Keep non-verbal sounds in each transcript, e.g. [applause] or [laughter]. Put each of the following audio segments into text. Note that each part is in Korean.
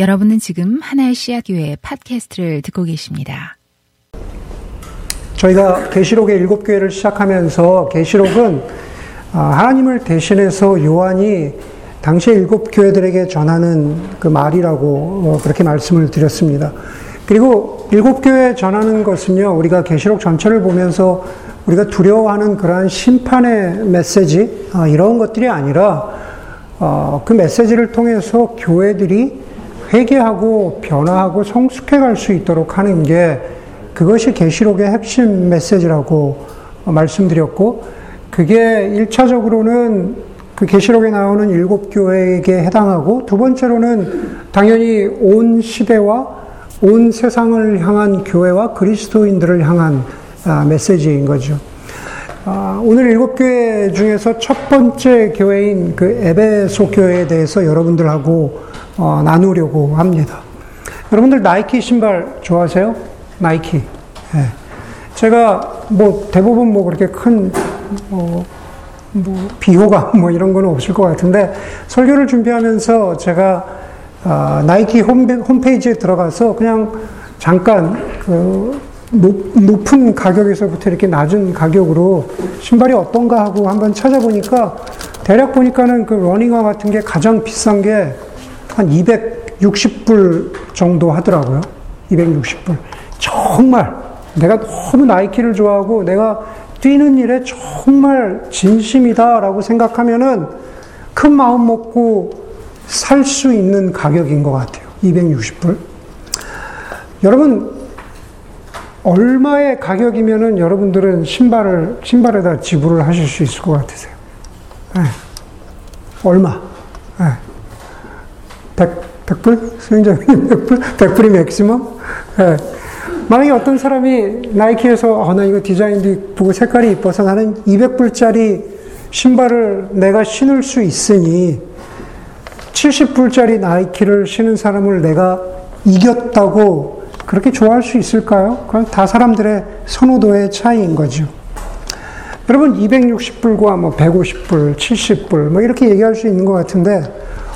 여러분은 지금 하나의 씨앗 교회 팟캐스트를 듣고 계십니다. 저희가 계시록의 일곱 교회를 시작하면서 계시록은 아, 하나님을 대신해서 요한이 당시의 일곱 교회들에게 전하는 그 말이라고 어, 그렇게 말씀을 드렸습니다. 그리고 일곱 교회에 전하는 것은요, 우리가 계시록 전체를 보면서 우리가 두려워하는 그러한 심판의 메시지, 아, 이런 것들이 아니라, 어, 그 메시지를 통해서 교회들이 회개하고 변화하고 성숙해 갈 수 있도록 하는 게 그것이 계시록의 핵심 메시지라고 말씀드렸고 그게 1차적으로는 그 계시록에 나오는 일곱 교회에게 해당하고 두 번째로는 당연히 온 시대와 온 세상을 향한 교회와 그리스도인들을 향한 아, 메시지인 거죠. 아, 오늘 일곱 교회 중에서 첫 번째 교회인 그 에베소 교회에 대해서 여러분들하고 어, 나누려고 합니다. 여러분들 나이키 신발 좋아하세요? 나이키. 네. 제가 뭐 대부분 뭐 그렇게 큰, 어, 뭐 비호감 뭐 이런 거는 없을 것 같은데 설교를 준비하면서 제가 어, 나이키 홈페 이지에 들어가서 그냥 잠깐 그 높, 높은 가격에서부터 이렇게 낮은 가격으로 신발이 어떤가 하고 한번 찾아보니까 대략 보니까는 그 러닝화 같은 게 가장 비싼 게 한 260불 정도 하더라고요. 260불. 정말 내가 너무 나이키를 좋아하고 내가 뛰는 일에 정말 진심이다라고 생각하면은 큰 마음 먹고 살 수 있는 가격인 것 같아요. 260불. 여러분, 얼마의 가격이면은 여러분들은 신발을, 신발에다 지불을 하실 수 있을 것 같으세요? 네. 얼마? 네. 100, 100불? 수행자님 100불? 100불이 맥시멈? 네. 만약에 어떤 사람이 나이키에서 어, 나 이거 디자인도 이쁘고 색깔이 이뻐서 나는 200불짜리 신발을 내가 신을 수 있으니 70불짜리 나이키를 신은 사람을 내가 이겼다고 그렇게 좋아할 수 있을까요? 그건 다 사람들의 선호도의 차이인 거죠. 여러분 260불과 뭐 150불, 70불 뭐 이렇게 얘기할 수 있는 것 같은데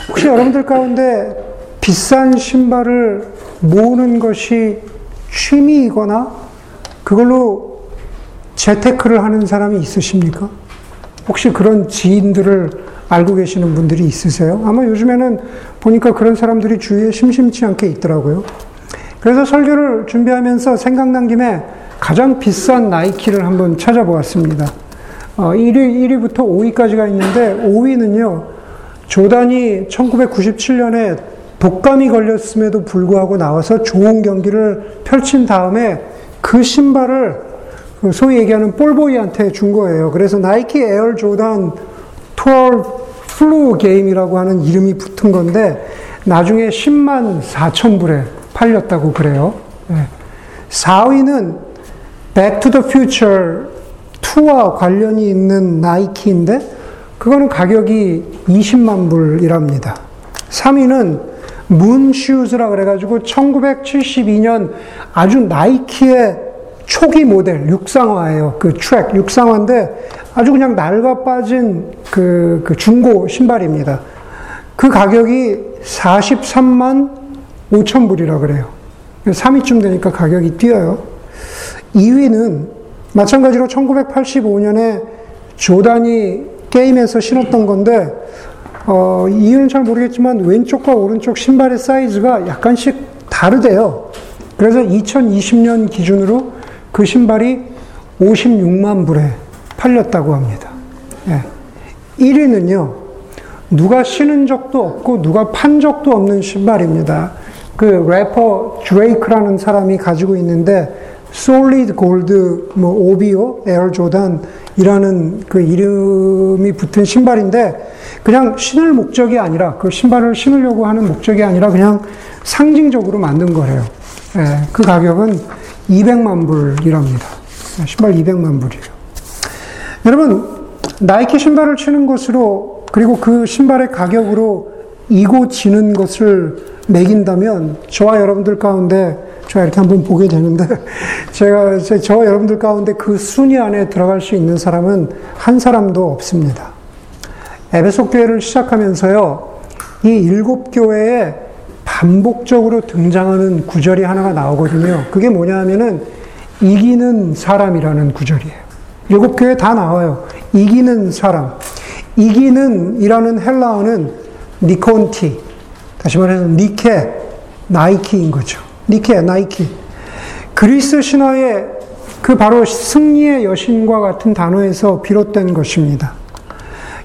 혹시 여러분들 가운데 비싼 신발을 모으는 것이 취미이거나 그걸로 재테크를 하는 사람이 있으십니까? 혹시 그런 지인들을 알고 계시는 분들이 있으세요? 아마 요즘에는 보니까 그런 사람들이 주위에 심심치 않게 있더라고요. 그래서 설교를 준비하면서 생각난 김에 가장 비싼 나이키를 한번 찾아보았습니다. 어, 1위, 1위부터 5위까지가 있는데 5위는요, 조단이 1997년에 독감이 걸렸음에도 불구하고 나와서 좋은 경기를 펼친 다음에 그 신발을 그 소위 얘기하는 볼보이한테 준 거예요. 그래서 나이키 Air Jordan Twelve Flu Game이라고 하는 이름이 붙은 건데 나중에 10만 4천 불에 팔렸다고 그래요. 네. 4위는 Back to the Future 2와 관련이 있는 나이키인데 그거는 가격이 20만 불이랍니다. 3위는 문슈즈라 그래가지고 1972년 아주 나이키의 초기 모델 육상화예요. 그 트랙 육상화인데 아주 그냥 낡아 빠진 그, 그 중고 신발입니다. 그 가격이 43만 5천 불이라 그래요. 3위쯤 되니까 가격이 뛰어요. 2위는 마찬가지로 1985년에 조단이 게임에서 신었던 건데 어, 이유는 잘 모르겠지만 왼쪽과 오른쪽 신발의 사이즈가 약간씩 다르대요. 그래서 2020년 기준으로 그 신발이 56만 불에 팔렸다고 합니다. 예. 1위는요, 누가 신은 적도 없고 누가 판 적도 없는 신발입니다. 그 래퍼 드레이크라는 사람이 가지고 있는데 Solid Gold 뭐 OVO Air Jordan이라는 그 이름이 붙은 신발인데 그냥 신을 목적이 아니라 그 신발을 신으려고 하는 목적이 아니라 그냥 상징적으로 만든 거래요. 예, 그 가격은 200만 불이랍니다. 예, 신발 200만 불이에요. 여러분 나이키 신발을 치는 것으로 그리고 그 신발의 가격으로 이고 지는 것을 매긴다면 저와 여러분들 가운데 제가 이렇게 한번 보게 되는데 [laughs] 제가 저 여러분들 가운데 그 순위 안에 들어갈 수 있는 사람은 한 사람도 없습니다. 에베소 교회를 시작하면서요, 이 일곱 교회에 반복적으로 등장하는 구절이 하나가 나오거든요. 그게 뭐냐 하면은 이기는 사람이라는 구절이에요. 일곱 교회 다 나와요. 이기는 사람. 이기는 이라는 헬라어는 니콘티. 다시 말해서 니케, 나이키인 거죠. 니케, 나이키. 그리스 신화의 그 바로 승리의 여신과 같은 단어에서 비롯된 것입니다.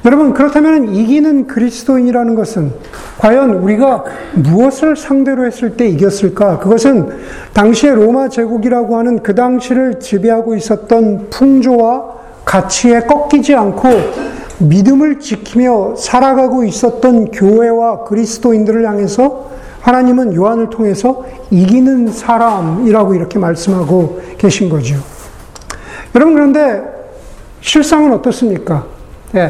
여러분, 그렇다면 이기는 그리스도인이라는 것은 과연 우리가 무엇을 상대로 했을 때 이겼을까? 그것은 당시의 로마 제국이라고 하는 그 당시를 지배하고 있었던 풍조와 가치에 꺾이지 않고 믿음을 지키며 살아가고 있었던 교회와 그리스도인들을 향해서 하나님은 요한을 통해서 이기는 사람이라고 이렇게 말씀하고 계신 거죠. 여러분, 그런데 실상은 어떻습니까? 예,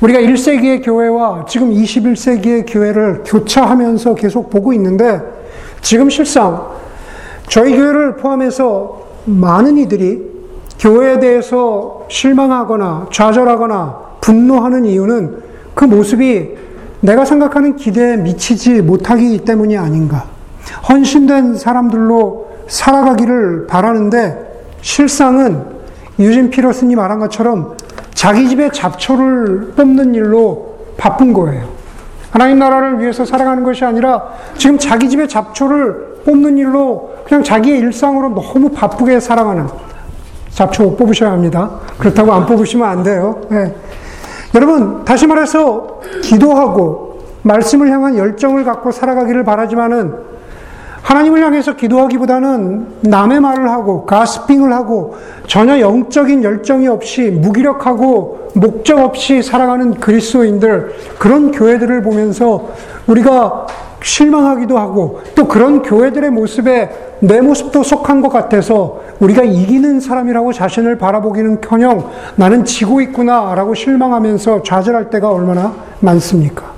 우리가 1세기의 교회와 지금 21세기의 교회를 교차하면서 계속 보고 있는데 지금 실상 저희 교회를 포함해서 많은 이들이 교회에 대해서 실망하거나 좌절하거나 분노하는 이유는 그 모습이 내가 생각하는 기대에 미치지 못하기 때문이 아닌가. 헌신된 사람들로 살아가기를 바라는데 실상은 유진 피러스님 말한 것처럼 자기 집에 잡초를 뽑는 일로 바쁜 거예요. 하나님 나라를 위해서 살아가는 것이 아니라 지금 자기 집에 잡초를 뽑는 일로 그냥 자기의 일상으로 너무 바쁘게 살아가는 잡초 뽑으셔야 합니다. 그렇다고 안 뽑으시면 안 돼요. 네. 여러분, 다시 말해서 기도하고 말씀을 향한 열정을 갖고 살아가기를 바라지만은 하나님을 향해서 기도하기보다는 남의 말을 하고 가스핑을 하고 전혀 영적인 열정이 없이 무기력하고 목적 없이 살아가는 그리스도인들 그런 교회들을 보면서 우리가 실망하기도 하고 또 그런 교회들의 모습에 내 모습도 속한 것 같아서 우리가 이기는 사람이라고 자신을 바라보기는 커녕 나는 지고 있구나라고 실망하면서 좌절할 때가 얼마나 많습니까?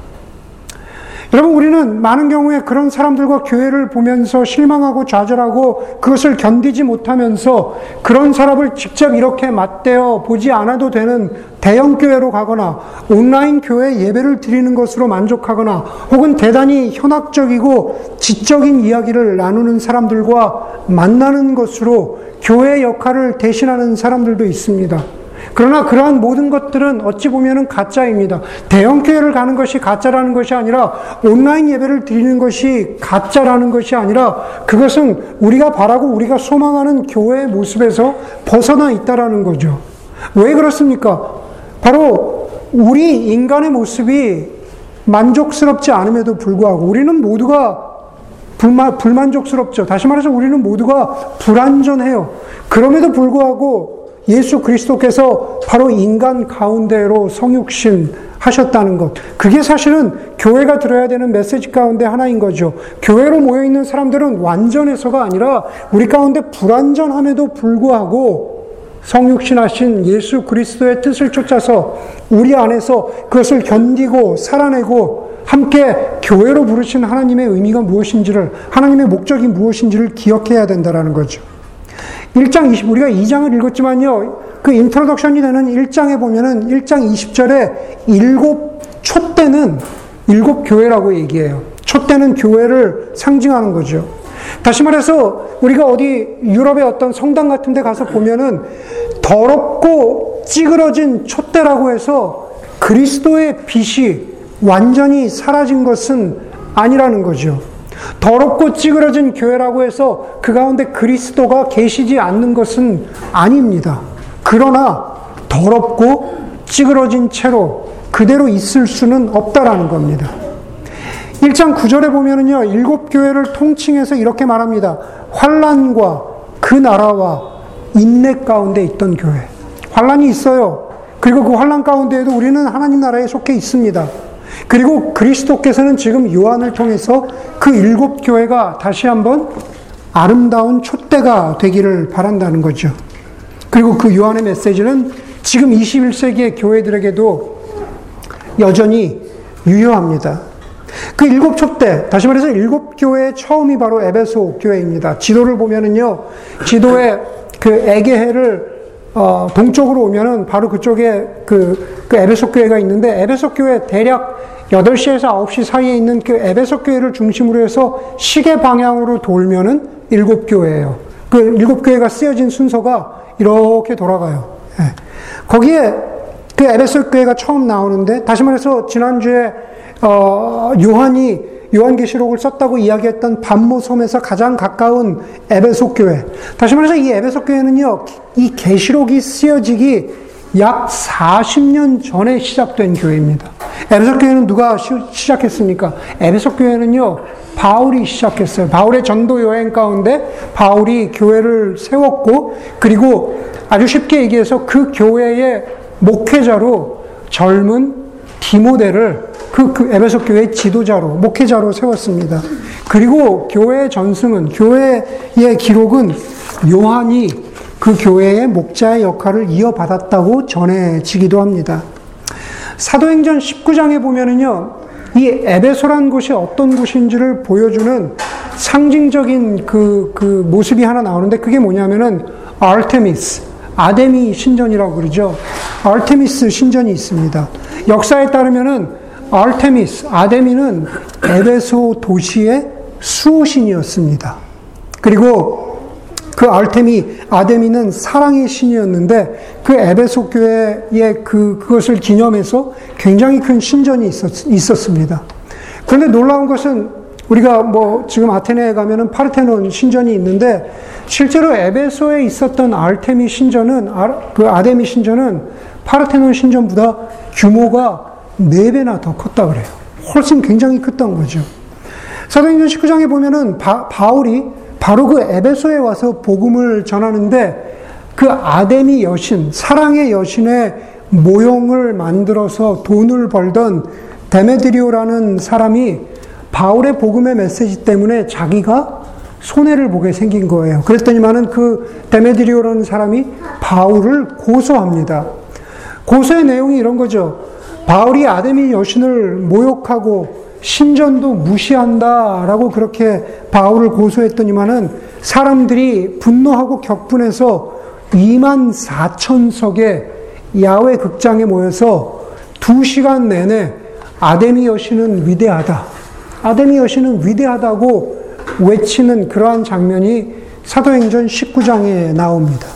여러분, 우리는 많은 경우에 그런 사람들과 교회를 보면서 실망하고 좌절하고 그것을 견디지 못하면서 그런 사람을 직접 이렇게 맞대어 보지 않아도 되는 대형 교회로 가거나 온라인 교회 예배를 드리는 것으로 만족하거나 혹은 대단히 현학적이고 지적인 이야기를 나누는 사람들과 만나는 것으로 교회 역할을 대신하는 사람들도 있습니다. 그러나 그러한 모든 것들은 어찌 보면 가짜입니다. 대형 교회를 가는 것이 가짜라는 것이 아니라 온라인 예배를 드리는 것이 가짜라는 것이 아니라 그것은 우리가 바라고 우리가 소망하는 교회의 모습에서 벗어나 있다라는 거죠. 왜 그렇습니까? 바로 우리 인간의 모습이 만족스럽지 않음에도 불구하고 우리는 모두가 불만, 불만족스럽죠. 다시 말해서 우리는 모두가 불완전해요. 그럼에도 불구하고 예수 그리스도께서 바로 인간 가운데로 성육신 하셨다는 것. 그게 사실은 교회가 들어야 되는 메시지 가운데 하나인 거죠. 교회로 모여있는 사람들은 완전해서가 아니라 우리 가운데 불완전함에도 불구하고 성육신하신 예수 그리스도의 뜻을 쫓아서 우리 안에서 그것을 견디고 살아내고 함께 교회로 부르신 하나님의 의미가 무엇인지를 하나님의 목적이 무엇인지를 기억해야 된다는 거죠. 1장 20, 우리가 2장을 읽었지만요, 그 introduction이 되는 1장에 보면은 1장 20절에 일곱 촛대는 일곱 교회라고 얘기해요. 촛대는 교회를 상징하는 거죠. 다시 말해서 우리가 어디 유럽의 어떤 성당 같은 데 가서 보면은 더럽고 찌그러진 촛대라고 해서 그리스도의 빛이 완전히 사라진 것은 아니라는 거죠. 더럽고 찌그러진 교회라고 해서 그 가운데 그리스도가 계시지 않는 것은 아닙니다. 그러나 더럽고 찌그러진 채로 그대로 있을 수는 없다라는 겁니다. 1장 9절에 보면은요, 일곱 교회를 통칭해서 이렇게 말합니다. 환란과 그 나라와 인내 가운데 있던 교회. 환란이 있어요. 그리고 그 환란 가운데에도 우리는 하나님 나라에 속해 있습니다. 그리고 그리스도께서는 지금 요한을 통해서 그 일곱 교회가 다시 한번 아름다운 촛대가 되기를 바란다는 거죠. 그리고 그 요한의 메시지는 지금 21세기의 교회들에게도 여전히 유효합니다. 그 일곱 촛대, 다시 말해서 일곱 교회의 처음이 바로 에베소 교회입니다. 지도를 보면은요, 지도에 그 에게해를 어, 동쪽으로 오면은 바로 그쪽에 그, 그 에베소 교회가 있는데 에베소 교회 대략 8시에서 9시 사이에 있는 그 에베소 교회를 중심으로 해서 시계 방향으로 돌면은 일곱 교회예요. 그 일곱 교회가 쓰여진 순서가 이렇게 돌아가요. 예. 거기에 그 에베소 교회가 처음 나오는데 다시 말해서 지난주에 어, 요한이 요한계시록을 썼다고 이야기했던 반모섬에서 가장 가까운 에베소 교회. 다시 말해서 이 에베소 교회는요, 이 계시록이 쓰여지기 약 40년 전에 시작된 교회입니다. 에베소 교회는 누가 시작했습니까? 에베소 교회는요, 바울이 시작했어요. 바울의 전도 여행 가운데 바울이 교회를 세웠고, 그리고 아주 쉽게 얘기해서 그 교회의 목회자로 젊은 디모데를 그, 그 에베소 교회 지도자로, 목회자로 세웠습니다. 그리고 교회의 전승은, 교회의 기록은 요한이 그 교회의 목자의 역할을 이어받았다고 전해지기도 합니다. 사도행전 19장에 보면은요, 이 에베소란 곳이 어떤 곳인지를 보여주는 상징적인 그, 그 모습이 하나 나오는데 그게 뭐냐면은 아르테미스, 아데미 신전이라고 그러죠. 아르테미스 신전이 있습니다. 역사에 따르면은 아르테미스, 아데미는 에베소 도시의 수호신이었습니다. 그리고 그 알테미, 아데미는 사랑의 신이었는데 그 에베소 교회의 그, 그것을 기념해서 굉장히 큰 신전이 있었, 있었습니다. 그런데 놀라운 것은 우리가 뭐 지금 아테네에 가면은 파르테논 신전이 있는데 실제로 에베소에 있었던 알테미 신전은 그 아데미 신전은 파르테논 신전보다 규모가 4배나 더 컸다 그래요. 훨씬 굉장히 컸던 거죠. 사도행전 19장에 보면은 바, 바울이 바로 그 에베소에 와서 복음을 전하는데 그 아데미 여신, 사랑의 여신의 모형을 만들어서 돈을 벌던 데메드리오라는 사람이 바울의 복음의 메시지 때문에 자기가 손해를 보게 생긴 거예요. 그랬더니만은 그 데메드리오라는 사람이 바울을 고소합니다. 고소의 내용이 이런 거죠. 바울이 아데미 여신을 모욕하고 신전도 무시한다라고 그렇게 바울을 고소했더니만은 사람들이 분노하고 격분해서 2만 4천 석의 야외 극장에 모여서 2시간 내내 아데미 여신은 위대하다. 아데미 여신은 위대하다고 외치는 그러한 장면이 사도행전 19장에 나옵니다.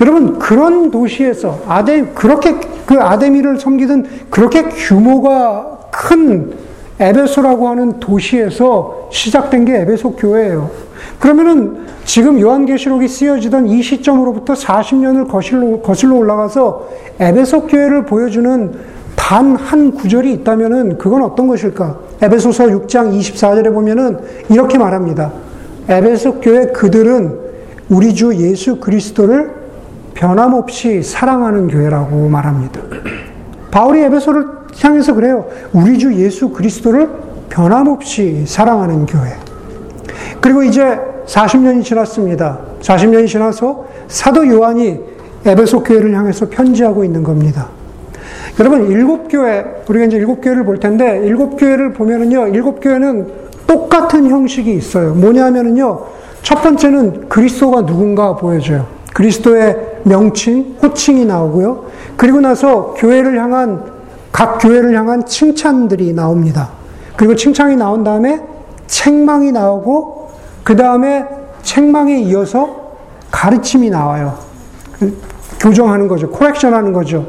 여러분, 그런 도시에서 아데, 그렇게 그 아데미를 섬기던 그렇게 규모가 큰 에베소라고 하는 도시에서 시작된 게 에베소 교회예요. 그러면은 지금 요한계시록이 쓰여지던 이 시점으로부터 40년을 거슬러, 거슬러 올라가서 에베소 교회를 보여주는 단 한 구절이 있다면은 그건 어떤 것일까? 에베소서 6장 24절에 보면은 이렇게 말합니다. 에베소 교회 그들은 우리 주 예수 그리스도를 변함없이 사랑하는 교회라고 말합니다. 바울이 에베소를 향해서 그래요. 우리 주 예수 그리스도를 변함없이 사랑하는 교회. 그리고 이제 40년이 지났습니다. 40년이 지나서 사도 요한이 에베소 교회를 향해서 편지하고 있는 겁니다. 여러분, 일곱 교회, 우리가 이제 일곱 교회를 볼 텐데, 일곱 교회를 보면은요, 일곱 교회는 똑같은 형식이 있어요. 뭐냐면은요, 첫 번째는 그리스도가 누군가 보여줘요. 그리스도의 명칭, 호칭이 나오고요. 그리고 나서 교회를 향한, 각 교회를 향한 칭찬들이 나옵니다. 그리고 칭찬이 나온 다음에 책망이 나오고, 그 다음에 책망에 이어서 가르침이 나와요. 교정하는 거죠. correction 하는 거죠.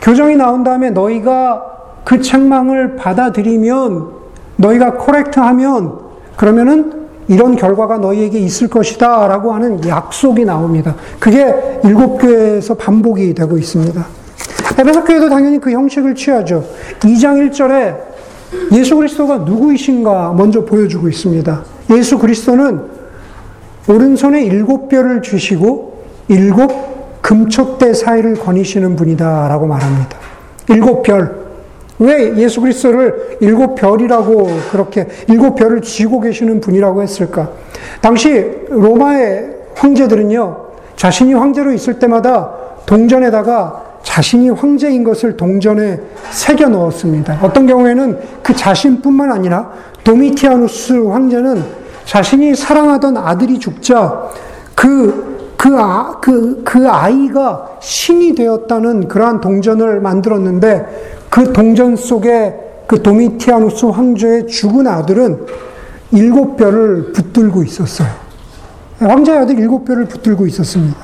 교정이 나온 다음에 너희가 그 책망을 받아들이면, 너희가 correct 하면, 그러면은 이런 결과가 너희에게 있을 것이다 라고 하는 약속이 나옵니다. 그게 일곱 교회에서 반복이 되고 있습니다. 에베소 교회도 당연히 그 형식을 취하죠. 2장 1절에 예수 그리스도가 누구이신가 먼저 보여주고 있습니다. 예수 그리스도는 오른손에 일곱 뼈를 주시고 일곱 금촉대 사이를 거니시는 분이다 라고 말합니다. 일곱 별. 왜 예수 그리스도를 일곱 별이라고 그렇게 일곱 별을 쥐고 계시는 분이라고 했을까? 당시 로마의 황제들은요, 자신이 황제로 있을 때마다 동전에다가 자신이 황제인 것을 동전에 새겨 넣었습니다. 어떤 경우에는 그 자신뿐만 아니라 도미티아누스 황제는 자신이 사랑하던 아들이 죽자 그, 그, 아, 그, 그 아이가 신이 되었다는 그러한 동전을 만들었는데 그 동전 속에 그 도미티아누스 황제의 죽은 아들은 일곱 별을 붙들고 있었어요. 황제의 아들 일곱 별을 붙들고 있었습니다.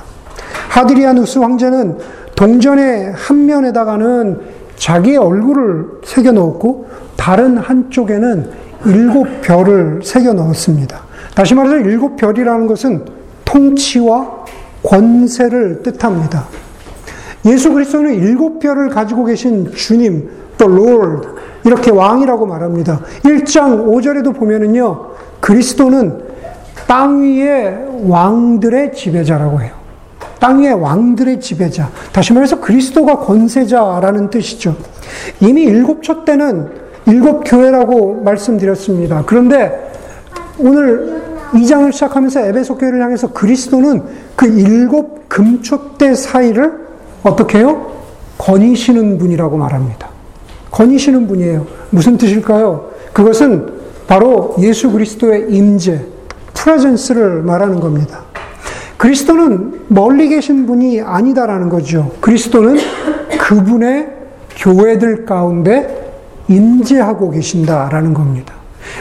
하드리아누스 황제는 동전의 한 면에다가는 자기의 얼굴을 새겨 넣었고 다른 한쪽에는 일곱 별을 새겨 넣었습니다. 다시 말해서 일곱 별이라는 것은 통치와 권세를 뜻합니다. 예수 그리스도는 일곱 별을 가지고 계신 주님, 또 Lord, 이렇게 왕이라고 말합니다. 1장 5절에도 보면은요, 그리스도는 땅 위의 왕들의 지배자라고 해요. 땅 위의 왕들의 지배자. 다시 말해서 그리스도가 권세자라는 뜻이죠. 이미 일곱 초 때는 일곱 교회라고 말씀드렸습니다. 그런데 오늘 2장을 시작하면서 에베소 교회를 향해서 그리스도는 그 일곱 금초대 사이를 어떻게 해요? 거니시는 분이라고 말합니다. 거니시는 분이에요. 무슨 뜻일까요? 그것은 바로 예수 그리스도의 임재, 프레젠스를 말하는 겁니다. 그리스도는 멀리 계신 분이 아니다라는 거죠. 그리스도는 그분의 교회들 가운데 임재하고 계신다라는 겁니다.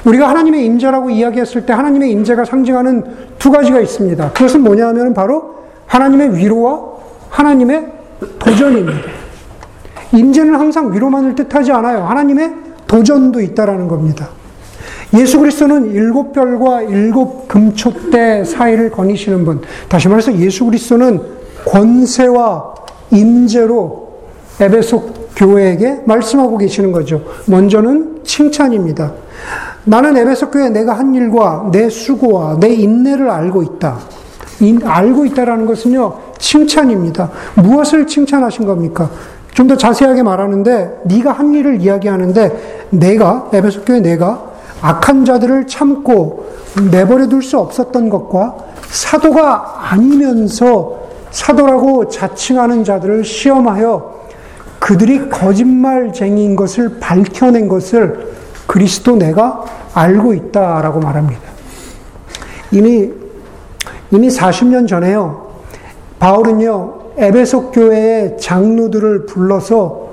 우리가 하나님의 임재라고 이야기했을 때 하나님의 임재가 상징하는 두 가지가 있습니다. 그것은 뭐냐 하면 바로 하나님의 위로와 하나님의 도전입니다. 임재는 항상 위로만을 뜻하지 않아요. 하나님의 도전도 있다라는 겁니다. 예수 그리스도는 일곱 별과 일곱 금초대 사이를 거니시는 분. 다시 말해서 예수 그리스도는 권세와 임재로 에베소 교회에게 말씀하고 계시는 거죠. 먼저는 칭찬입니다. 나는 에베소 교회 내가 한 일과 내 수고와 내 인내를 알고 있다. 알고 있다라는 것은요 칭찬입니다. 무엇을 칭찬하신 겁니까? 좀 더 자세하게 말하는데 네가 한 일을 이야기하는데 내가 에베소 교회 내가 악한 자들을 참고 내버려 둘 수 없었던 것과 사도가 아니면서 사도라고 자칭하는 자들을 시험하여 그들이 거짓말쟁이인 것을 밝혀낸 것을 그리스도 내가 알고 있다라고 말합니다. 이미 이미 40년 전에요. 바울은요. 에베소 교회의 장로들을 불러서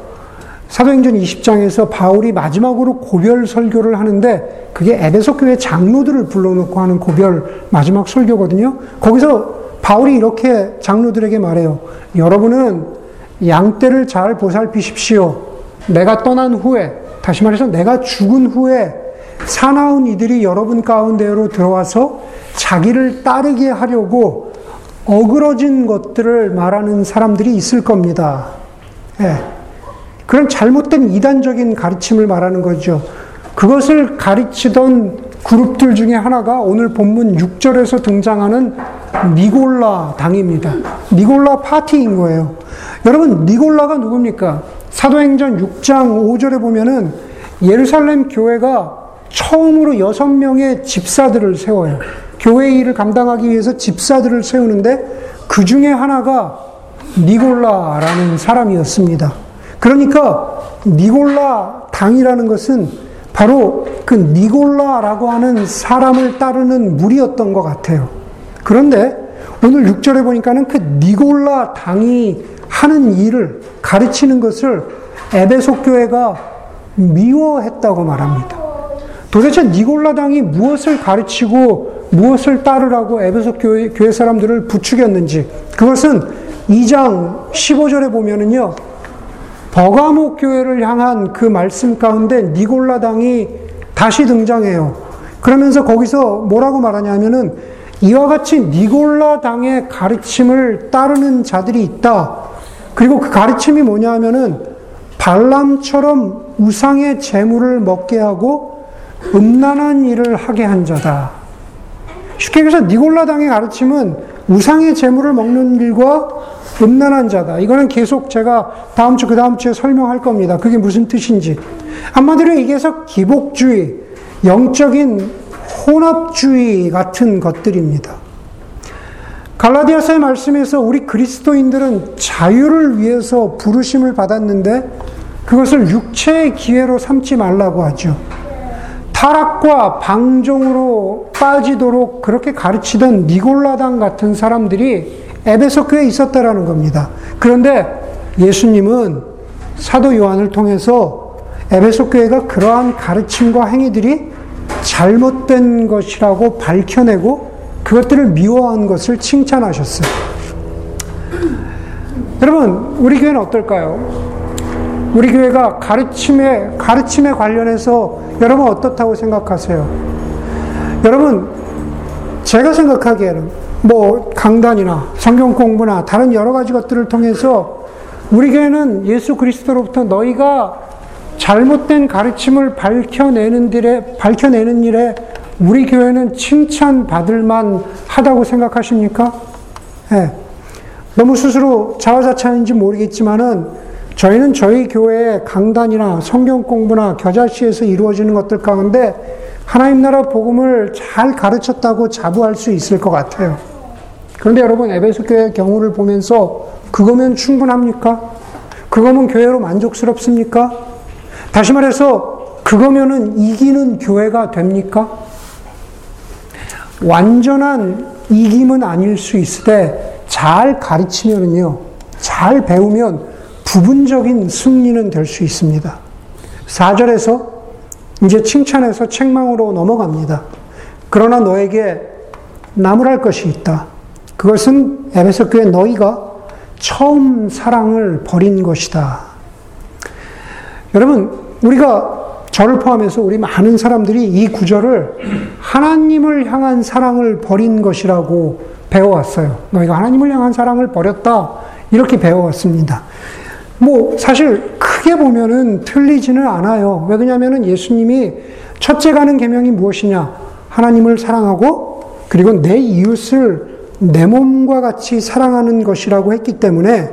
사도행전 20장에서 바울이 마지막으로 고별 설교를 하는데 그게 에베소 교회 장로들을 불러놓고 하는 고별 마지막 설교거든요. 거기서 바울이 이렇게 장로들에게 말해요. 여러분은 양떼를 잘 보살피십시오. 내가 떠난 후에, 다시 말해서 내가 죽은 후에 사나운 이들이 여러분 가운데로 들어와서 자기를 따르게 하려고 어그러진 것들을 말하는 사람들이 있을 겁니다. 예. 그런 잘못된 이단적인 가르침을 말하는 거죠. 그것을 가르치던 그룹들 중에 하나가 오늘 본문 6절에서 등장하는 니골라 당입니다. 니골라 파티인 거예요. 여러분, 니골라가 누굽니까? 사도행전 6장 5절에 보면은 예루살렘 교회가 처음으로 여섯 명의 집사들을 세워요. 교회 일을 감당하기 위해서 집사들을 세우는데 그 중에 하나가 니골라라는 사람이었습니다. 그러니까 니골라 당이라는 것은 바로 그 니골라라고 하는 사람을 따르는 무리였던 것 같아요. 그런데 오늘 6절에 보니까는 그 니골라 당이 하는 일을 가르치는 것을 에베소 교회가 미워했다고 말합니다. 도대체 니골라 당이 무엇을 가르치고 무엇을 따르라고 에베소 교회, 교회 사람들을 부추겼는지 그것은 2장 15절에 보면은요. 버가모 교회를 향한 그 말씀 가운데 니골라 당이 다시 등장해요. 그러면서 거기서 뭐라고 말하냐면은 이와 같이 니골라 당의 가르침을 따르는 자들이 있다. 그리고 그 가르침이 뭐냐 하면은 발람처럼 우상의 재물을 먹게 하고 음란한 일을 하게 한 자다. 쉽게 얘기해서 니골라 당의 가르침은 우상의 재물을 먹는 일과 음란한 자다. 이거는 계속 제가 다음 주, 그 다음 주에 설명할 겁니다. 그게 무슨 뜻인지. 한마디로 얘기해서 기복주의, 영적인 혼합주의 같은 것들입니다. 갈라디아서의 말씀에서 우리 그리스도인들은 자유를 위해서 부르심을 받았는데 그것을 육체의 기회로 삼지 말라고 하죠. 타락과 방종으로 빠지도록 그렇게 가르치던 니골라당 같은 사람들이 에베소 교회에 있었다라는 겁니다. 그런데 예수님은 사도 요한을 통해서 에베소 교회가 그러한 가르침과 행위들이 잘못된 것이라고 밝혀내고 그것들을 미워한 것을 칭찬하셨어요. 여러분, 우리 교회는 어떨까요? 우리 교회가 가르침에, 가르침에 관련해서 여러분 어떻다고 생각하세요? 여러분, 제가 생각하기에는 뭐 강단이나 성경 공부나 다른 여러 가지 것들을 통해서 우리 교회는 예수 그리스도로부터 너희가 잘못된 가르침을 밝혀내는 일에, 밝혀내는 일에 우리 교회는 칭찬받을 만 하다고 생각하십니까? 네. 너무 스스로 자화자찬인지 모르겠지만은 저희는 저희 교회의 강단이나 성경 공부나 겨자씨에서 이루어지는 것들 가운데 하나님 나라 복음을 잘 가르쳤다고 자부할 수 있을 것 같아요. 그런데 여러분 에베소 교회 경우를 보면서 그거면 충분합니까? 그거면 교회로 만족스럽습니까? 다시 말해서 그거면은 이기는 교회가 됩니까? 완전한 이김은 아닐 수 있으되 잘 가르치면은요, 잘 배우면 부분적인 승리는 될 수 있습니다. 4절에서 이제 칭찬해서 책망으로 넘어갑니다. 그러나 너에게 나무랄 것이 있다. 그것은 에베소 교회 너희가 처음 사랑을 버린 것이다. 여러분, 우리가 저를 포함해서 우리 많은 사람들이 이 구절을 하나님을 향한 사랑을 버린 것이라고 배워왔어요. 너희가 하나님을 향한 사랑을 버렸다. 이렇게 배워왔습니다. 뭐 사실 크게 보면은 틀리지는 않아요. 왜 그러냐면은 예수님이 첫째 가는 계명이 무엇이냐? 하나님을 사랑하고 그리고 내 이웃을 내 몸과 같이 사랑하는 것이라고 했기 때문에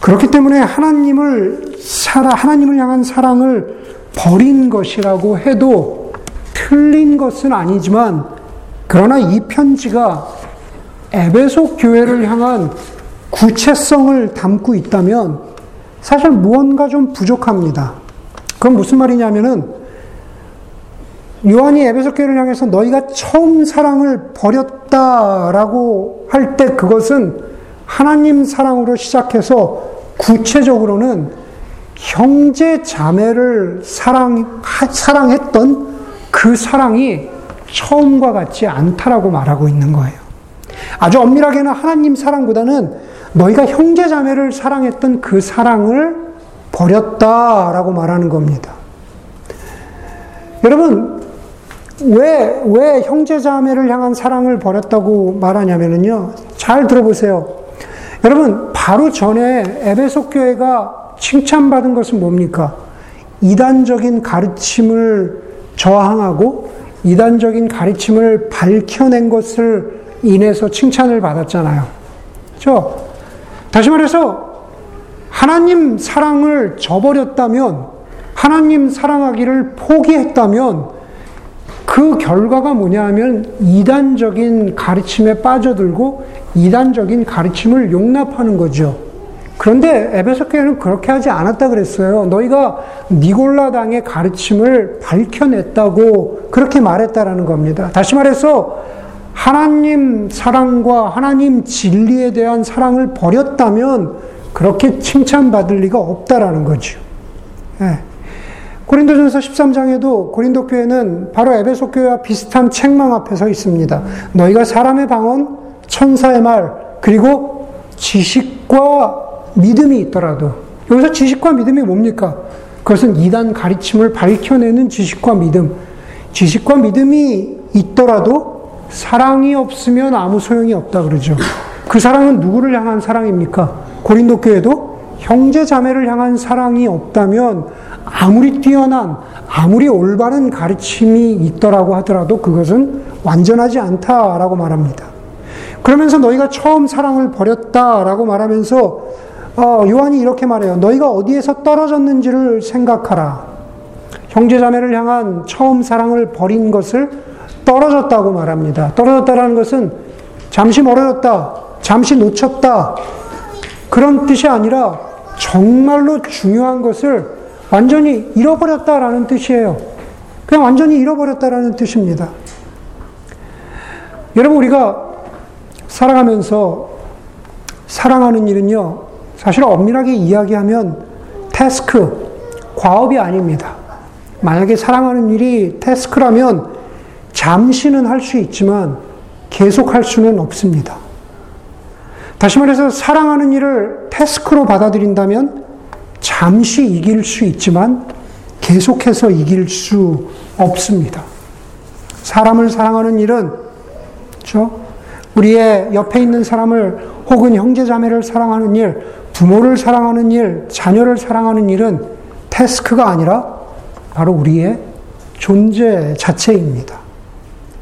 그렇기 때문에 하나님을 사랑 하나님을 향한 사랑을 버린 것이라고 해도 틀린 것은 아니지만 그러나 이 편지가 에베소 교회를 향한 구체성을 담고 있다면 사실 무언가 좀 부족합니다. 그건 무슨 말이냐면은 요한이 에베소 교회를 향해서 너희가 처음 사랑을 버렸다라고 할 때 그것은 하나님 사랑으로 시작해서 구체적으로는 형제 자매를 사랑 사랑했던 그 사랑이 처음과 같지 않다라고 말하고 있는 거예요. 아주 엄밀하게는 하나님 사랑보다는 너희가 형제 자매를 사랑했던 그 사랑을 버렸다 라고 말하는 겁니다. 여러분, 왜, 왜 형제 자매를 향한 사랑을 버렸다고 말하냐면요. 잘 들어보세요. 여러분, 바로 전에 에베소 교회가 칭찬받은 것은 뭡니까? 이단적인 가르침을 저항하고 이단적인 가르침을 밝혀낸 것을 인해서 칭찬을 받았잖아요. 그렇죠? 다시 말해서 하나님 사랑을 저버렸다면 하나님 사랑하기를 포기했다면 그 결과가 뭐냐 하면 이단적인 가르침에 빠져들고 이단적인 가르침을 용납하는 거죠. 그런데 에베소 교회는 그렇게 하지 않았다 그랬어요. 너희가 니골라당의 가르침을 밝혀냈다고 그렇게 말했다라는 겁니다. 다시 말해서 하나님 사랑과 하나님 진리에 대한 사랑을 버렸다면 그렇게 칭찬받을 리가 없다라는 거죠. 네. 고린도전서 13장에도 고린도 교회는 바로 에베소 교회와 비슷한 책망 앞에 서 있습니다. 너희가 사람의 방언, 천사의 말, 그리고 지식과 믿음이 있더라도 여기서 지식과 믿음이 뭡니까? 그것은 이단 가르침을 밝혀내는 지식과 믿음. 지식과 믿음이 있더라도 사랑이 없으면 아무 소용이 없다 그러죠. 그 사랑은 누구를 향한 사랑입니까? 고린도 교회도 형제 자매를 향한 사랑이 없다면 아무리 뛰어난 아무리 올바른 가르침이 있더라고 하더라도 그것은 완전하지 않다라고 말합니다. 그러면서 너희가 처음 사랑을 버렸다라고 말하면서 어, 요한이 이렇게 말해요. 너희가 어디에서 떨어졌는지를 생각하라. 형제 자매를 향한 처음 사랑을 버린 것을 떨어졌다고 말합니다. 떨어졌다라는 것은 잠시 멀어졌다, 잠시 놓쳤다, 그런 뜻이 아니라 정말로 중요한 것을 완전히 잃어버렸다라는 뜻이에요. 그냥 완전히 잃어버렸다라는 뜻입니다. 여러분, 우리가 살아가면서 사랑하는 일은요, 사실 엄밀하게 이야기하면 태스크, 과업이 아닙니다. 만약에 사랑하는 일이 태스크라면 잠시는 할 수 있지만 계속 할 수는 없습니다. 다시 말해서 사랑하는 일을 태스크로 받아들인다면 잠시 이길 수 있지만 계속해서 이길 수 없습니다. 사람을 사랑하는 일은 그렇죠? 우리의 옆에 있는 사람을 혹은 형제 자매를 사랑하는 일, 부모를 사랑하는 일, 자녀를 사랑하는 일은 태스크가 아니라 바로 우리의 존재 자체입니다.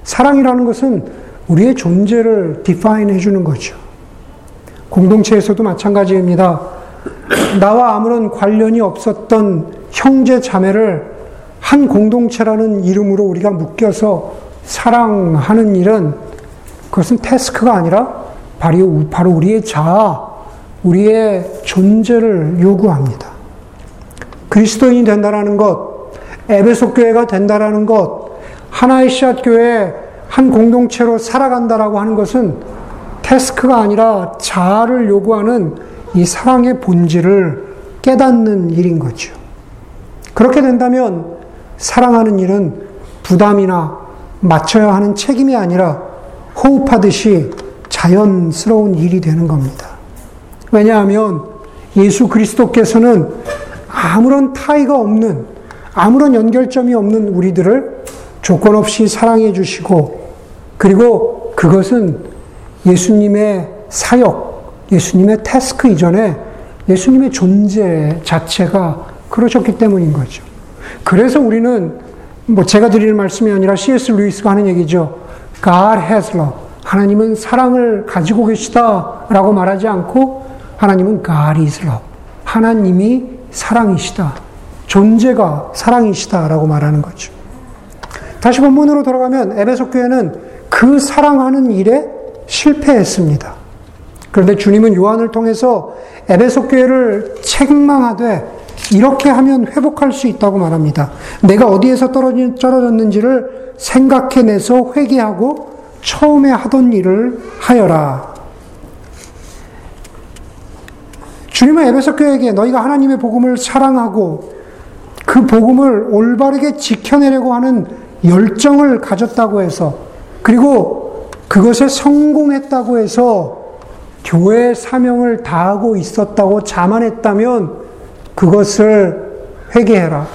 사랑이라는 것은 우리의 존재를 디파인 해주는 거죠. 공동체에서도 마찬가지입니다. 나와 아무런 관련이 없었던 형제 자매를 한 공동체라는 이름으로 우리가 묶여서 사랑하는 일은 그것은 태스크가 아니라 바로 우리의 자아, 우리의 존재를 요구합니다. 그리스도인이 된다라는 것, 에베소 교회가 된다라는 것, 하나의 씨앗 교회 한 공동체로 살아간다라고 하는 것은 태스크가 아니라 자아를 요구하는 이 사랑의 본질을 깨닫는 일인 거죠. 그렇게 된다면 사랑하는 일은 부담이나 맞춰야 하는 책임이 아니라 호흡하듯이 자연스러운 일이 되는 겁니다. 왜냐하면 예수 그리스도께서는 아무런 타이가 없는, 아무런 연결점이 없는 우리들을 조건 없이 사랑해 주시고, 그리고 그것은 예수님의 사역, 예수님의 태스크 이전에 예수님의 존재 자체가 그러셨기 때문인 거죠. 그래서 우리는 뭐 제가 드리는 말씀이 아니라 C.S. 루이스가 하는 얘기죠. God has love. 하나님은 사랑을 가지고 계시다라고 말하지 않고 하나님은 God is love. 하나님이 사랑이시다. 존재가 사랑이시다라고 말하는 거죠. 다시 본문으로 돌아가면 에베소 교회는 그 사랑하는 일에 실패했습니다. 그런데 주님은 요한을 통해서 에베소 교회를 책망하되 이렇게 하면 회복할 수 있다고 말합니다. 내가 어디에서 떨어졌는지를 생각해내서 회개하고 처음에 하던 일을 하여라. 주님은 에베소 교회에게 너희가 하나님의 복음을 사랑하고 그 복음을 올바르게 지켜내려고 하는 열정을 가졌다고 해서 그리고 그것에 성공했다고 해서 교회 사명을 다하고 있었다고 자만했다면 그것을 회개해라.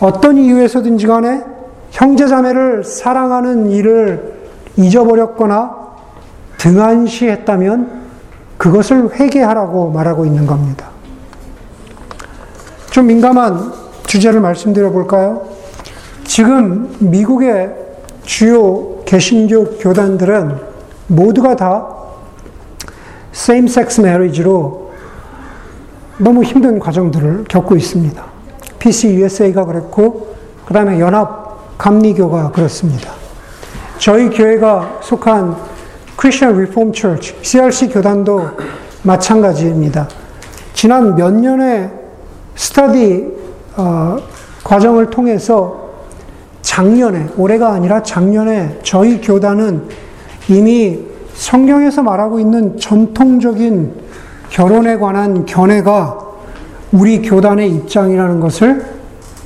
어떤 이유에서든지 간에 형제자매를 사랑하는 일을 잊어버렸거나 등한시했다면 그것을 회개하라고 말하고 있는 겁니다. 좀 민감한 주제를 말씀드려 볼까요? 지금 미국의 주요 개신교 교단들은 모두가 다 same sex marriage로 너무 힘든 과정들을 겪고 있습니다. PCUSA가 그랬고, 그 다음에 연합 감리교가 그렇습니다. 저희 교회가 속한 Christian Reform Church, CRC 교단도 마찬가지입니다. 지난 몇 년의 스터디 어, 과정을 통해서 작년에, 올해가 아니라 작년에 저희 교단은 이미 성경에서 말하고 있는 전통적인 결혼에 관한 견해가 우리 교단의 입장이라는 것을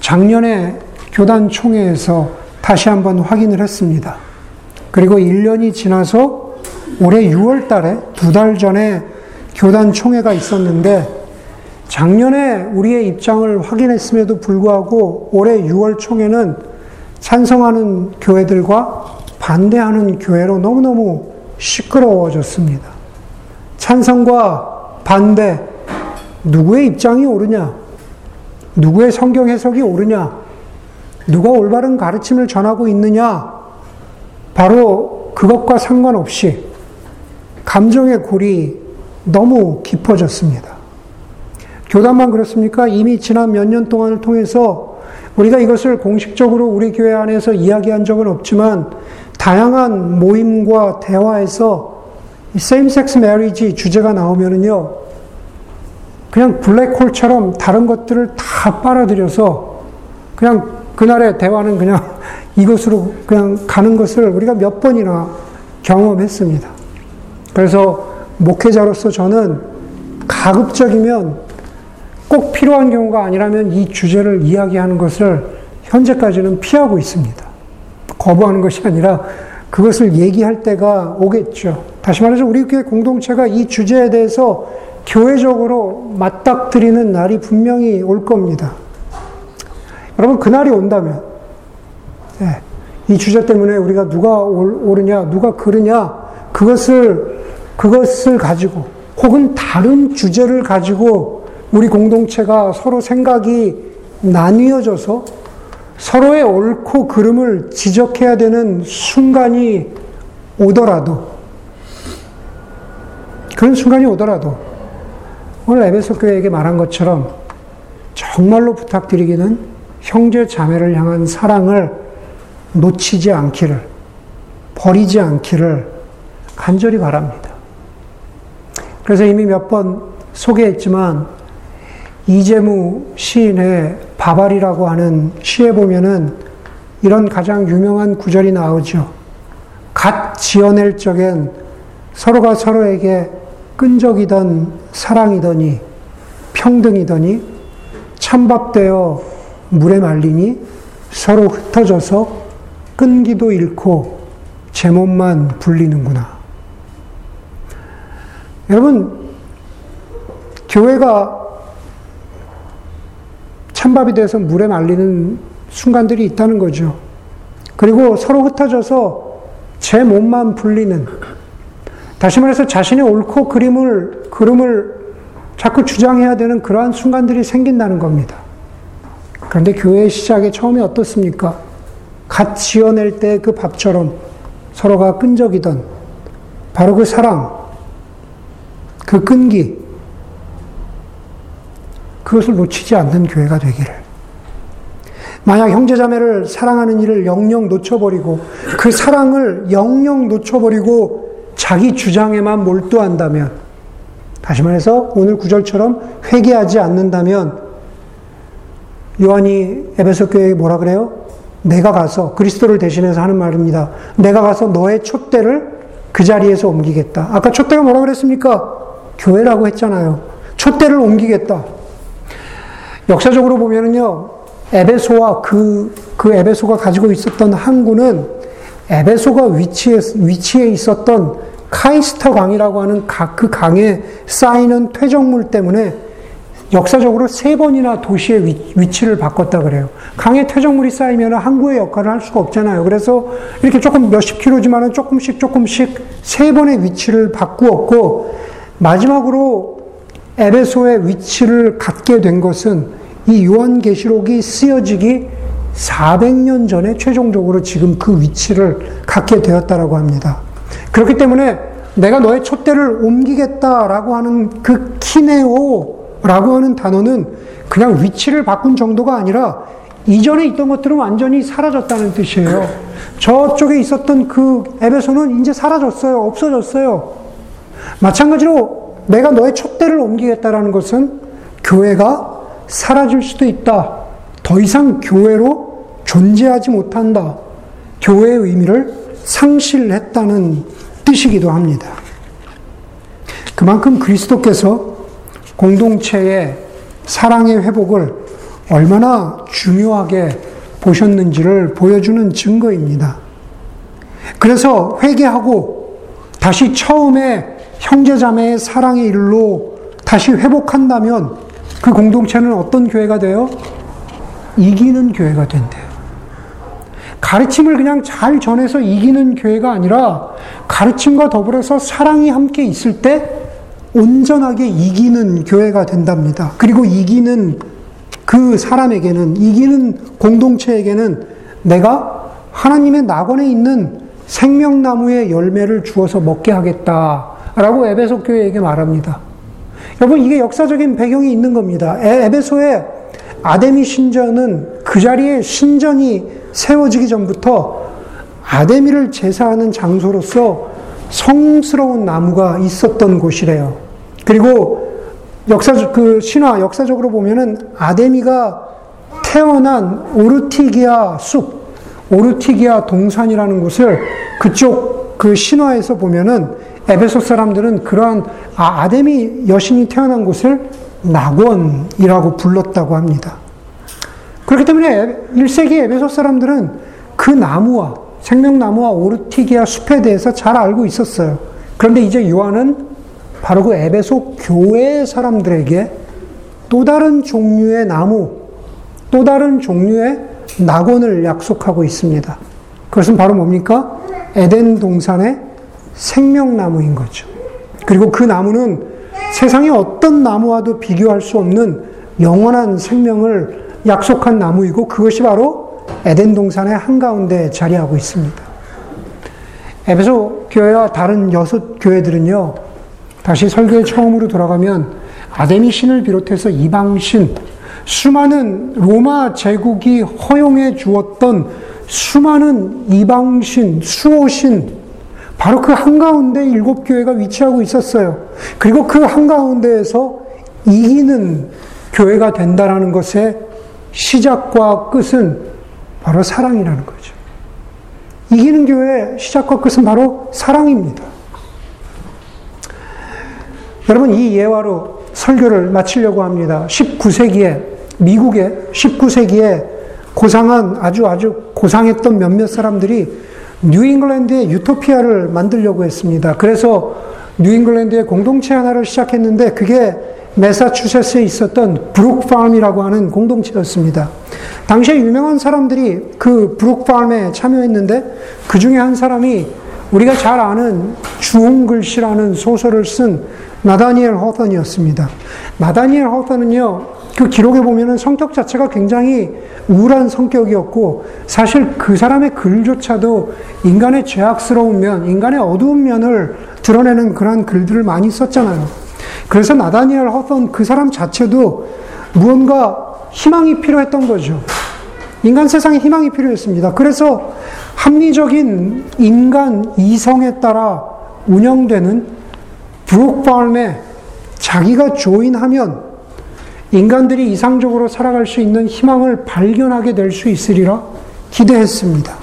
작년에 교단 총회에서 다시 한번 확인을 했습니다. 그리고 1년이 지나서 올해 6월 달에 두 달 전에 교단 총회가 있었는데 작년에 우리의 입장을 확인했음에도 불구하고 올해 6월 총회는 찬성하는 교회들과 반대하는 교회로 너무너무 시끄러워졌습니다. 찬성과 반대, 누구의 입장이 옳으냐? 누구의 성경 해석이 옳으냐? 누가 올바른 가르침을 전하고 있느냐? 바로 그것과 상관없이 감정의 골이 너무 깊어졌습니다. 교단만 그렇습니까? 이미 지난 몇 년 동안을 통해서 우리가 이것을 공식적으로 우리 교회 안에서 이야기한 적은 없지만 다양한 모임과 대화에서 세임섹스 메리지 주제가 나오면은요, 그냥 블랙홀처럼 다른 것들을 다 빨아들여서 그냥 그날의 대화는 그냥 [laughs] 이것으로 그냥 가는 것을 우리가 몇 번이나 경험했습니다. 그래서 목회자로서 저는 가급적이면 꼭 필요한 경우가 아니라면 이 주제를 이야기하는 것을 현재까지는 피하고 있습니다. 거부하는 것이 아니라 그것을 얘기할 때가 오겠죠. 다시 말해서 우리 교회 공동체가 이 주제에 대해서 교회적으로 맞닥뜨리는 날이 분명히 올 겁니다. 여러분, 그날이 온다면, 네, 이 주제 때문에 우리가 누가 옳으냐, 누가 그르냐, 그것을, 그것을 가지고, 혹은 다른 주제를 가지고 우리 공동체가 서로 생각이 나뉘어져서 서로의 옳고 그름을 지적해야 되는 순간이 오더라도, 그런 순간이 오더라도, 오늘 에베소 교회에게 말한 것처럼 정말로 부탁드리기는 형제 자매를 향한 사랑을 놓치지 않기를, 버리지 않기를 간절히 바랍니다. 그래서 이미 몇 번 소개했지만 이재무 시인의 바발이라고 하는 시에 보면은 이런 가장 유명한 구절이 나오죠. 갓 지어낼 적엔 서로가 서로에게 끈적이던 사랑이더니 평등이더니 찬밥되어 물에 말리니 서로 흩어져서 끈기도 잃고 제 몸만 불리는구나. 여러분, 교회가 찬밥이 돼서 물에 말리는 순간들이 있다는 거죠. 그리고 서로 흩어져서 제 몸만 불리는, 다시 말해서 자신의 옳고 그림을, 그름을 자꾸 주장해야 되는 그러한 순간들이 생긴다는 겁니다. 그런데 교회의 시작에 처음에 어떻습니까? 갓 지어낼 때 그 밥처럼 서로가 끈적이던 바로 그 사랑, 그 끈기, 그것을 놓치지 않는 교회가 되기를. 만약 형제자매를 사랑하는 일을 영영 놓쳐버리고 그 사랑을 영영 놓쳐버리고 자기 주장에만 몰두한다면 다시 말해서 오늘 구절처럼 회개하지 않는다면 요한이 에베소 교회에 뭐라 그래요? 내가 가서 그리스도를 대신해서 하는 말입니다. 내가 가서 너의 촛대를 그 자리에서 옮기겠다. 아까 촛대가 뭐라 그랬습니까? 교회라고 했잖아요. 촛대를 옮기겠다. 역사적으로 보면은요, 에베소와 그, 그 에베소가 가지고 있었던 항구는 에베소가 위치에, 위치에 있었던 카이스터 강이라고 하는 그 강에 쌓이는 퇴적물 때문에 역사적으로 세 번이나 도시의 위치 를 바꿨다 그래요. 강에 퇴적물이 쌓이면 항구의 역할을 할 수가 없잖아요. 그래서 이렇게 조금 몇십 킬로지만은 조금씩 조금씩 세 번의 위치를 바꾸었고, 마지막으로 에베소의 위치를 갖게 된 것은 이 요한계시록이 쓰여지기 400년 전에 최종적으로 지금 그 위치를 갖게 되었다라고 합니다. 그렇기 때문에 내가 너의 촛대를 옮기겠다라고 하는 그 키네오라고 하는 단어는 그냥 위치를 바꾼 정도가 아니라 이전에 있던 것들은 완전히 사라졌다는 뜻이에요. 저쪽에 있었던 그 에베소는 이제 사라졌어요. 없어졌어요. 마찬가지로 내가 너의 촛대를 옮기겠다라는 것은 교회가 사라질 수도 있다. 더 이상 교회로 존재하지 못한다. 교회의 의미를 상실했다는 뜻이기도 합니다. 그만큼 그리스도께서 공동체의 사랑의 회복을 얼마나 중요하게 보셨는지를 보여주는 증거입니다. 그래서 회개하고 다시 처음에 형제자매의 사랑의 일로 다시 회복한다면 그 공동체는 어떤 교회가 돼요? 이기는 교회가 된대요. 가르침을 그냥 잘 전해서 이기는 교회가 아니라 가르침과 더불어서 사랑이 함께 있을 때 온전하게 이기는 교회가 된답니다. 그리고 이기는 그 사람에게는, 이기는 공동체에게는 내가 하나님의 낙원에 있는 생명나무의 열매를 주어서 먹게 하겠다. 라고 에베소 교회에게 말합니다. 여러분, 이게 역사적인 배경이 있는 겁니다. 에베소의 아데미 신전은 그 자리에 신전이 세워지기 전부터 아데미를 제사하는 장소로서 성스러운 나무가 있었던 곳이래요. 그리고 역사, 그 신화, 역사적으로 보면은 아데미가 태어난 오르티기아 숲, 오르티기아 동산이라는 곳을 그쪽 그 신화에서 보면은 에베소 사람들은 그러한 아, 아데미 여신이 태어난 곳을 낙원이라고 불렀다고 합니다. 그렇기 때문에 1세기 에베소 사람들은 그 나무와 생명나무와 오르티기아 숲에 대해서 잘 알고 있었어요. 그런데 이제 요한은 바로 그 에베소 교회 사람들에게 또 다른 종류의 나무, 또 다른 종류의 낙원을 약속하고 있습니다. 그것은 바로 뭡니까? 에덴 동산의 생명나무인 거죠. 그리고 그 나무는 세상의 어떤 나무와도 비교할 수 없는 영원한 생명을 약속한 나무이고 그것이 바로 에덴 동산의 한가운데 자리하고 있습니다. 에베소 교회와 다른 여섯 교회들은요, 다시 설교에 처음으로 돌아가면 아데미 신을 비롯해서 이방 신, 수많은 로마 제국이 허용해 주었던 수많은 이방신, 수호신, 바로 그 한가운데 일곱 교회가 위치하고 있었어요. 그리고 그 한가운데에서 이기는 교회가 된다라는 것의 시작과 끝은 바로 사랑이라는 거죠. 이기는 교회의 시작과 끝은 바로 사랑입니다. 여러분, 이 예화로 설교를 마치려고 합니다. 19세기에, 미국의 19세기에 고상한, 아주 아주 고상했던 몇몇 사람들이 뉴잉글랜드의 유토피아를 만들려고 했습니다. 그래서 뉴잉글랜드의 공동체 하나를 시작했는데 그게 메사추세츠에 있었던 브룩팜이라고 하는 공동체였습니다. 당시에 유명한 사람들이 그 브룩팜에 참여했는데 그 중에 한 사람이 우리가 잘 아는 주홍 글씨라는 소설을 쓴 나다니엘 호손이었습니다. 나다니엘 호손은요, 그 기록에 보면은 성격 자체가 굉장히 우울한 성격이었고, 사실 그 사람의 글조차도 인간의 죄악스러운 면, 인간의 어두운 면을 드러내는 그런 글들을 많이 썼잖아요. 그래서 나다니엘 허턴 그 사람 자체도 무언가 희망이 필요했던 거죠. 인간 세상에 희망이 필요했습니다. 그래서 합리적인 인간 이성에 따라 운영되는 브룩발에 자기가 조인하면 인간들이 이상적으로 살아갈 수 있는 희망을 발견하게 될 수 있으리라 기대했습니다.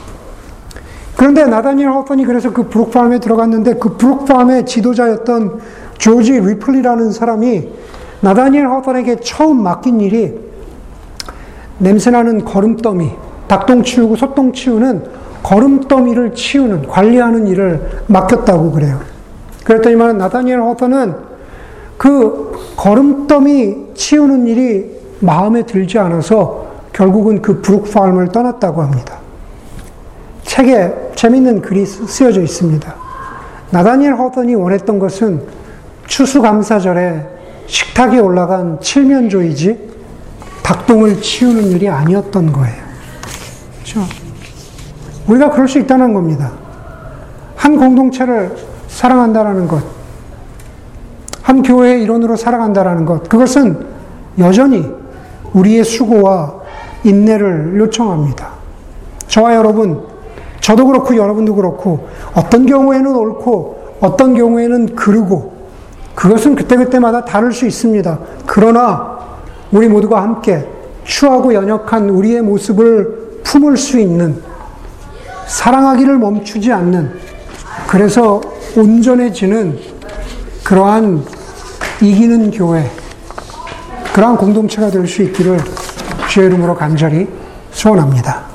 그런데 나다니엘 허턴이 그래서 그 브룩팜에 들어갔는데 그 브룩팜의 지도자였던 조지 리플리라는 사람이 나다니엘 허턴에게 처음 맡긴 일이 냄새나는 거름더미, 닭똥 치우고 소똥 치우는 거름더미를 치우는, 관리하는 일을 맡겼다고 그래요. 그랬더니만 나다니엘 허턴은 그 거름더미 치우는 일이 마음에 들지 않아서 결국은 그 브룩팜을 떠났다고 합니다. 책에 재밌는 글이 쓰여져 있습니다. 나다니엘 허턴이 원했던 것은 추수감사절에 식탁에 올라간 칠면조이지 닭똥을 치우는 일이 아니었던 거예요. 그렇죠? 우리가 그럴 수 있다는 겁니다. 한 공동체를 사랑한다라는 것, 한 교회의 일원으로 살아간다라는 것, 그것은 여전히 우리의 수고와 인내를 요청합니다. 저와 여러분, 저도 그렇고 여러분도 그렇고, 어떤 경우에는 옳고, 어떤 경우에는 그르고, 그것은 그때그때마다 다를 수 있습니다. 그러나, 우리 모두가 함께 추하고 연약한 우리의 모습을 품을 수 있는, 사랑하기를 멈추지 않는, 그래서 온전해지는 그러한 이기는 교회, 그러한 공동체가 될 수 있기를 주의 이름으로 간절히 소원합니다.